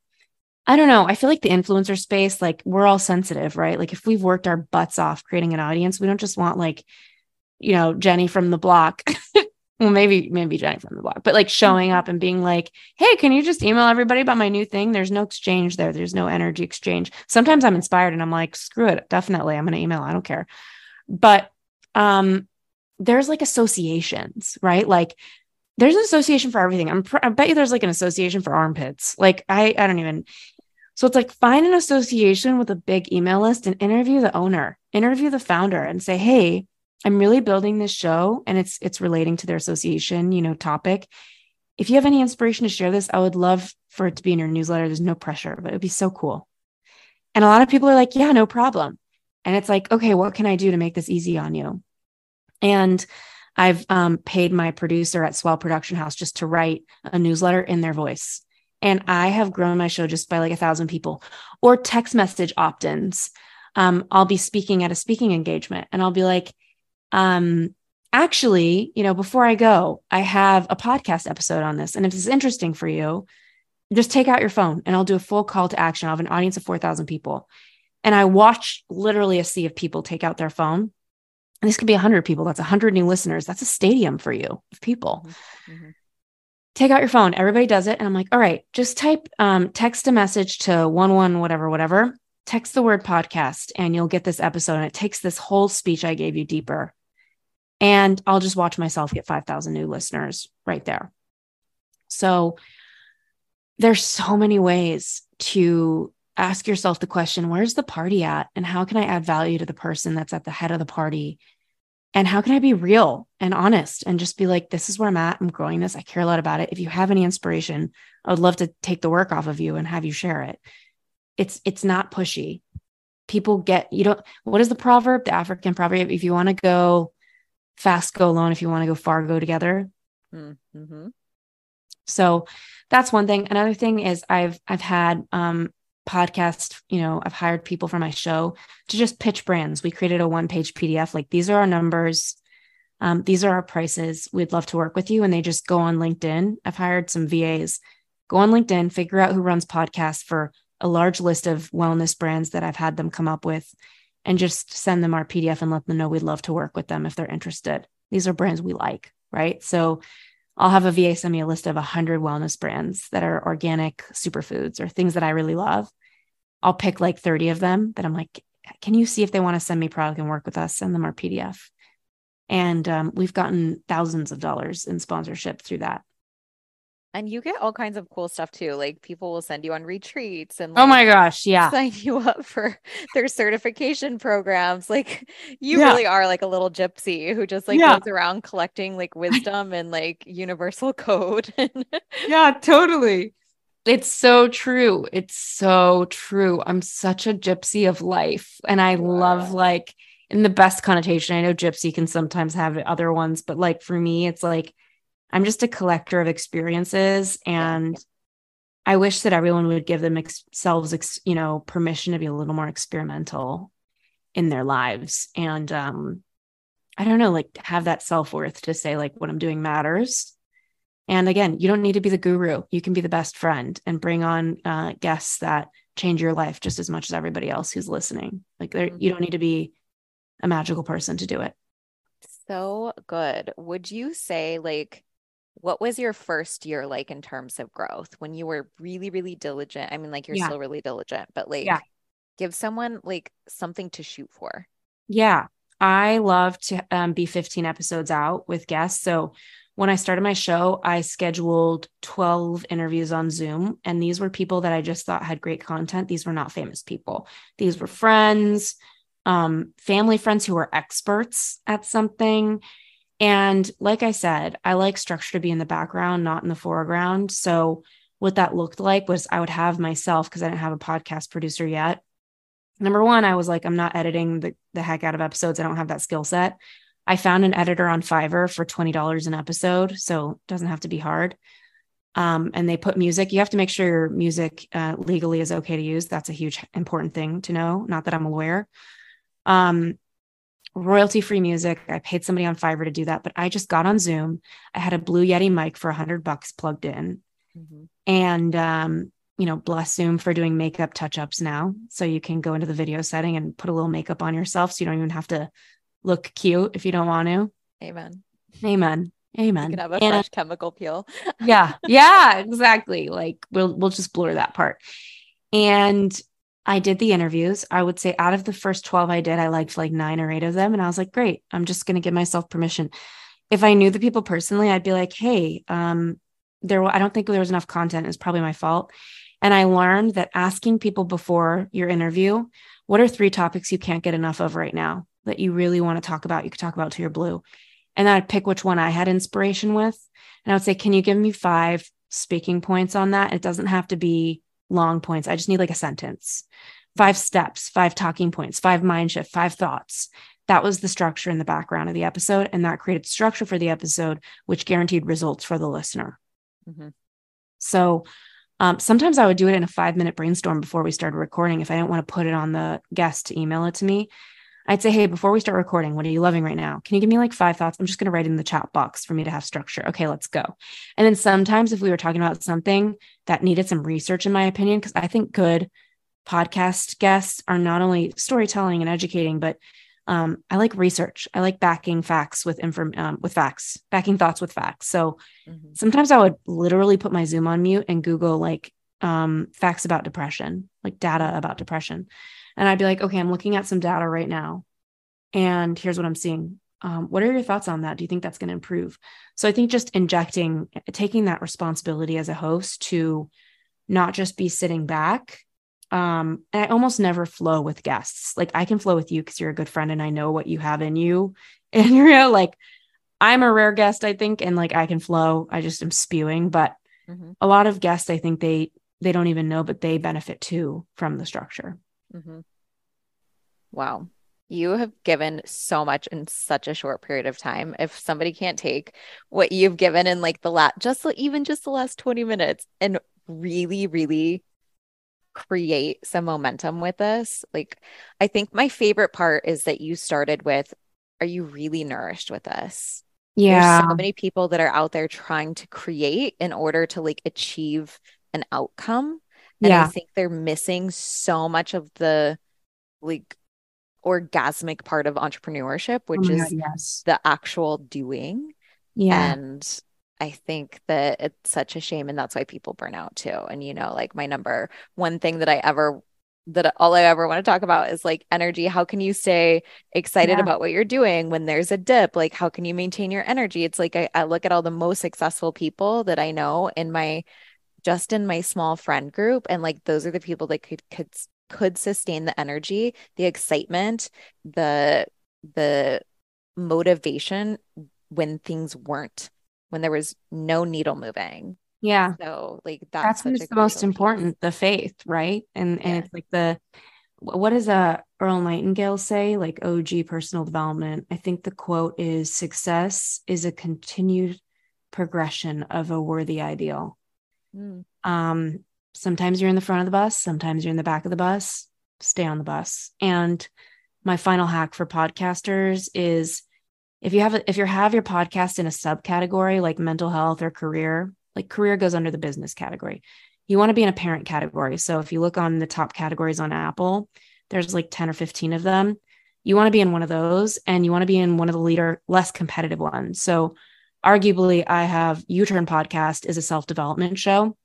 I don't know. I feel like the influencer space, like we're all sensitive, right? Like if we've worked our butts off creating an audience, we don't just want like, you know, Jenny from the block. well, maybe, maybe Jenny from the block, but like showing up and being like, hey, can you just email everybody about my new thing? There's no exchange there. There's no energy exchange. Sometimes I'm inspired and I'm like, screw it. Definitely. I'm going to email. I don't care. But um, there's like associations, right? Like there's an association for everything. I'm pr- I bet you there's like an association for armpits. Like I I don't even so it's like find an association with a big email list and interview the owner, interview the founder and say, "Hey, I'm really building this show and it's it's relating to their association, you know, topic. If you have any inspiration to share this, I would love for it to be in your newsletter. There's no pressure, but it'd be so cool." And a lot of people are like, "Yeah, no problem." And it's like, "Okay, what can I do to make this easy on you?" And I've um, paid my producer at Swell Production House just to write a newsletter in their voice. And I have grown my show just by like a thousand people or text message opt ins. Um, I'll be speaking at a speaking engagement and I'll be like, um, actually, you know, before I go, I have a podcast episode on this. And if it's interesting for you, just take out your phone and I'll do a full call to action. I'll have an audience of 4,000 people. And I watch literally a sea of people take out their phone and this could be 100 people. That's 100 new listeners. That's a stadium for you of people. Mm-hmm. mm-hmm. take out your phone. Everybody does it. And i'm like all right just type um, text a message to one one whatever whatever. Text the word podcast and you'll get this episode. And it takes this whole speech i gave you deeper. And i'll just watch myself get 5000 new listeners right there. So there's so many ways to ask yourself the question where's the party at? And how can i add value to the person that's at the head of the party and how can I be real and honest and just be like, this is where I'm at. I'm growing this. I care a lot about it. If you have any inspiration, I would love to take the work off of you and have you share it. It's it's not pushy. People get you don't. What is the proverb? The African proverb: If you want to go fast, go alone. If you want to go far, go together. Mm-hmm. So that's one thing. Another thing is I've I've had um, podcast, you know, I've hired people for my show to just pitch brands. We created a one page PDF like, these are our numbers. Um, these are our prices. We'd love to work with you. And they just go on LinkedIn. I've hired some VAs, go on LinkedIn, figure out who runs podcasts for a large list of wellness brands that I've had them come up with, and just send them our PDF and let them know we'd love to work with them if they're interested. These are brands we like, right? So I'll have a VA send me a list of 100 wellness brands that are organic superfoods or things that I really love. I'll pick like 30 of them that I'm like, can you see if they want to send me product and work with us? Send them our PDF. And um, we've gotten thousands of dollars in sponsorship through that. And you get all kinds of cool stuff too. Like people will send you on retreats and like, oh my gosh, yeah, sign you up for their certification programs. Like you yeah. really are like a little gypsy who just like yeah. goes around collecting like wisdom and like universal code. yeah, totally. It's so true. It's so true. I'm such a gypsy of life, and I wow. love like in the best connotation. I know gypsy can sometimes have other ones, but like for me, it's like I'm just a collector of experiences and I wish that everyone would give themselves, ex- you know, permission to be a little more experimental in their lives. And um, I don't know, like have that self worth to say, like, what I'm doing matters. And again, you don't need to be the guru. You can be the best friend and bring on uh, guests that change your life just as much as everybody else who's listening. Like, mm-hmm. you don't need to be a magical person to do it. So good. Would you say, like, what was your first year like in terms of growth when you were really really diligent? I mean like you're yeah. still really diligent but like yeah. give someone like something to shoot for. Yeah. I love to um, be 15 episodes out with guests. So when i started my show i scheduled 12 interviews on zoom and these were people that i just thought had great content. These were not famous people. These were friends um, family friends who were experts at something and like I said, I like structure to be in the background, not in the foreground. So what that looked like was I would have myself because I didn't have a podcast producer yet. Number one, I was like, I'm not editing the, the heck out of episodes. I don't have that skill set. I found an editor on Fiverr for $20 an episode. So it doesn't have to be hard. Um, and they put music. You have to make sure your music uh, legally is okay to use. That's a huge important thing to know. Not that I'm aware. Um, royalty free music. I paid somebody on Fiverr to do that, but I just got on Zoom. I had a Blue Yeti mic for a hundred bucks plugged in, mm-hmm. and um, you know, bless Zoom for doing makeup touch ups now. So you can go into the video setting and put a little makeup on yourself, so you don't even have to look cute if you don't want to. Amen. Amen. Amen. You can have a and, fresh chemical peel. yeah. Yeah, exactly. Like we'll we'll just blur that part. And I did the interviews. I would say out of the first 12 I did, I liked like nine or eight of them. And I was like, great, I'm just going to give myself permission. If I knew the people personally, I'd be like, hey, um, there, I don't think there was enough content. It's probably my fault. And I learned that asking people before your interview, what are three topics you can't get enough of right now that you really want to talk about? You could talk about to your blue. And I'd pick which one I had inspiration with. And I would say, can you give me five speaking points on that? It doesn't have to be long points. I just need like a sentence, five steps, five talking points, five mind shift, five thoughts. That was the structure in the background of the episode. And that created structure for the episode, which guaranteed results for the listener. Mm-hmm. So um, sometimes I would do it in a five minute brainstorm before we started recording if I didn't want to put it on the guest to email it to me. I'd say, hey, before we start recording, what are you loving right now? Can you give me like five thoughts? I'm just going to write in the chat box for me to have structure. Okay, let's go. And then sometimes if we were talking about something that needed some research, in my opinion, because I think good podcast guests are not only storytelling and educating, but um, I like research. I like backing facts with inform um, with facts, backing thoughts with facts. So mm-hmm. sometimes I would literally put my Zoom on mute and Google like um, facts about depression, like data about depression. And I'd be like, okay, I'm looking at some data right now. And here's what I'm seeing. Um, what are your thoughts on that? Do you think that's going to improve? So I think just injecting, taking that responsibility as a host to not just be sitting back. Um, and I almost never flow with guests. Like I can flow with you because you're a good friend and I know what you have in you. And you're like, I'm a rare guest, I think, and like I can flow. I just am spewing. But mm-hmm. a lot of guests, I think they they don't even know, but they benefit too from the structure. Mm-hmm. Wow. You have given so much in such a short period of time. If somebody can't take what you've given in like the last, just even just the last 20 minutes and really, really create some momentum with this, like I think my favorite part is that you started with, Are you really nourished with this? Yeah. There's so many people that are out there trying to create in order to like achieve an outcome and yeah. I think they're missing so much of the like orgasmic part of entrepreneurship, oh which oh is God, yes. the actual doing. Yeah. And I think that it's such a shame. And that's why people burn out too. And, you know, like my number one thing that I ever that all I ever want to talk about is like energy. How can you stay excited yeah. about what you're doing when there's a dip? Like, how can you maintain your energy? It's like I, I look at all the most successful people that I know in my just in my small friend group, and like those are the people that could could could sustain the energy, the excitement, the the motivation when things weren't, when there was no needle moving. Yeah. So like that's, that's what's the most important, the faith, right? And yeah. and it's like the what does uh Earl Nightingale say? Like OG personal development. I think the quote is success is a continued progression of a worthy ideal. Mm. Um, sometimes you're in the front of the bus, sometimes you're in the back of the bus. Stay on the bus. And my final hack for podcasters is if you have a, if you have your podcast in a subcategory like mental health or career, like career goes under the business category. You want to be in a parent category. So if you look on the top categories on Apple, there's like 10 or 15 of them. You want to be in one of those and you want to be in one of the leader less competitive ones. So arguably I have You Turn podcast is a self-development show,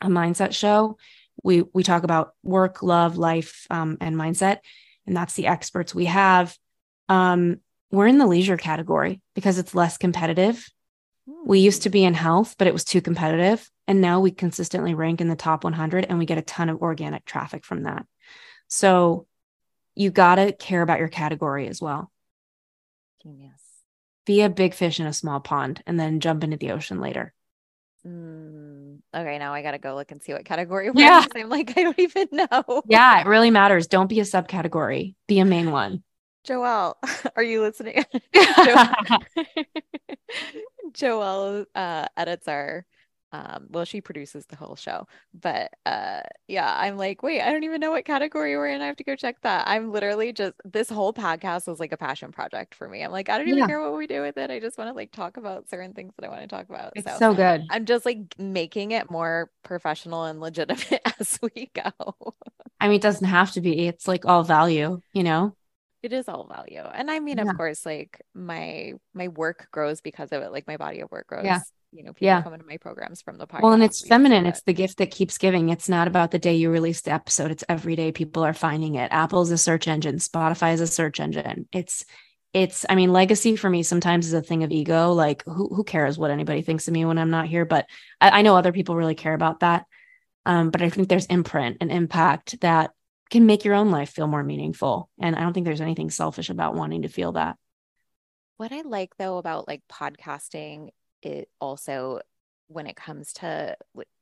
a mindset show. We we talk about work, love, life, um, and mindset, and that's the experts we have. Um, we're in the leisure category because it's less competitive we used to be in health, but it was too competitive. And now we consistently rank in the top 100 and we get a ton of organic traffic from that. So you got to care about your category as well. Genius. Be a big fish in a small pond and then jump into the ocean later. Mm, okay, now I got to go look and see what category yeah. I'm like, I don't even know. Yeah, it really matters. Don't be a subcategory, be a main one. Joelle, are you listening? Joelle uh, edits our um, well, she produces the whole show, but uh, yeah, I'm like, wait, I don't even know what category we're in. I have to go check that. I'm literally just this whole podcast was like a passion project for me. I'm like, I don't even yeah. care what we do with it. I just want to like talk about certain things that I want to talk about. It's so, so good. I'm just like making it more professional and legitimate as we go. I mean, it doesn't have to be. It's like all value, you know it is all value and i mean yeah. of course like my my work grows because of it like my body of work grows yeah you know people yeah. come into my programs from the podcast well and it's feminine. it's the gift that keeps giving. It's not about the day you release the episode. It's every day people are finding it. Apple's a search engine. Spotify is a search engine. It's it's i mean legacy for me sometimes is a thing of ego. Like who, who cares what anybody thinks of me when i'm not here? But I, I know other people really care about that. Um, but i think there's imprint and impact that can make your own life feel more meaningful. And I don't think there's anything selfish about wanting to feel that. What I like though about like podcasting, it also when it comes to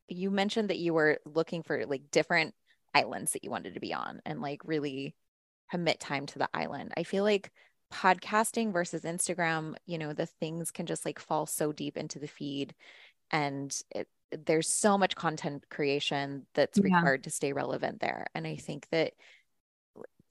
you mentioned that you were looking for like different islands that you wanted to be on and like really commit time to the island. I feel like podcasting versus Instagram, you know, the things can just like fall so deep into the feed and it, there's so much content creation that's yeah. required to stay relevant there. And I think that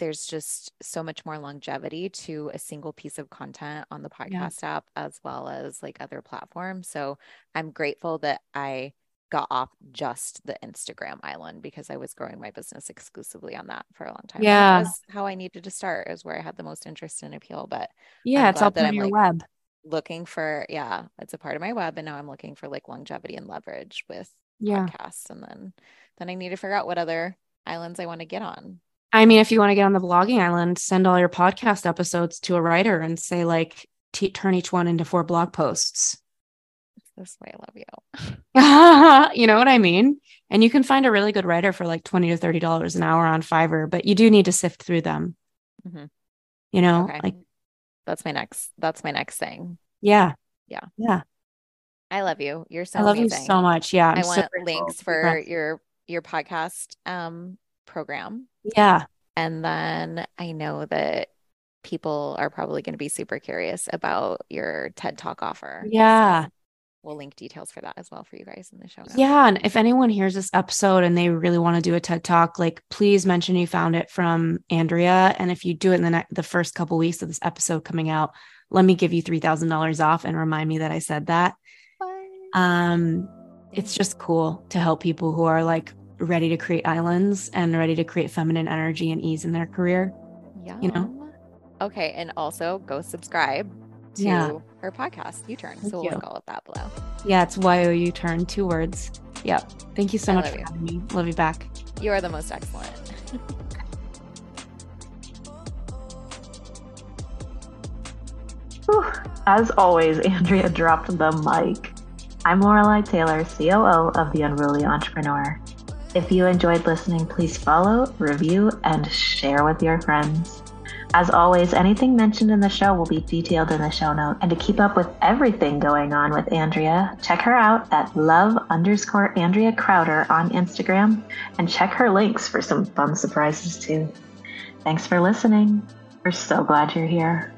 there's just so much more longevity to a single piece of content on the podcast yeah. app as well as like other platforms. So I'm grateful that I got off just the Instagram island because I was growing my business exclusively on that for a long time. Yeah. That's how I needed to start is where I had the most interest and appeal. But yeah, I'm it's all part of your like, web looking for yeah it's a part of my web and now i'm looking for like longevity and leverage with yeah. podcasts and then then i need to figure out what other islands i want to get on i mean if you want to get on the blogging island send all your podcast episodes to a writer and say like t- turn each one into four blog posts. This way i love you. You know what i mean? And you can find a really good writer for like 20 to 30 dollars an hour on fiverr but you do need to sift through them. Mm-hmm. you know okay. like that's my next that's my next thing. Yeah. Yeah. Yeah. I love you. You're so i love amazing. you so much. Yeah I'm i want so links for your your podcast um program yeah and then i know that people are probably going to be super curious about your ted talk offer yeah so we'll link details for that as well for you guys in the show notes. Yeah. And if anyone hears this episode and they really want to do a TED talk, like please mention you found it from Andrea. And if you do it in the ne- the first couple weeks of this episode coming out, let me give you three thousand dollars off and remind me that I said that. Bye. Um, it's just cool to help people who are like ready to create islands and ready to create feminine energy and ease in their career. Yeah. You know? Okay. And also go subscribe to yeah. her podcast, You Turn. So we'll you. link all of that below. Yeah, it's Y O U Turn, two words. Yep. Thank you so I much for you. having me. Love you back. You are the most excellent. As always, Andrea dropped the mic. I'm Lorelei Taylor, COO of The Unruly Entrepreneur. If you enjoyed listening, please follow, review, and share with your friends. As always, anything mentioned in the show will be detailed in the show note. And to keep up with everything going on with Andrea, check her out at love underscore Andrea Crowder on Instagram and check her links for some fun surprises too. Thanks for listening. We're so glad you're here.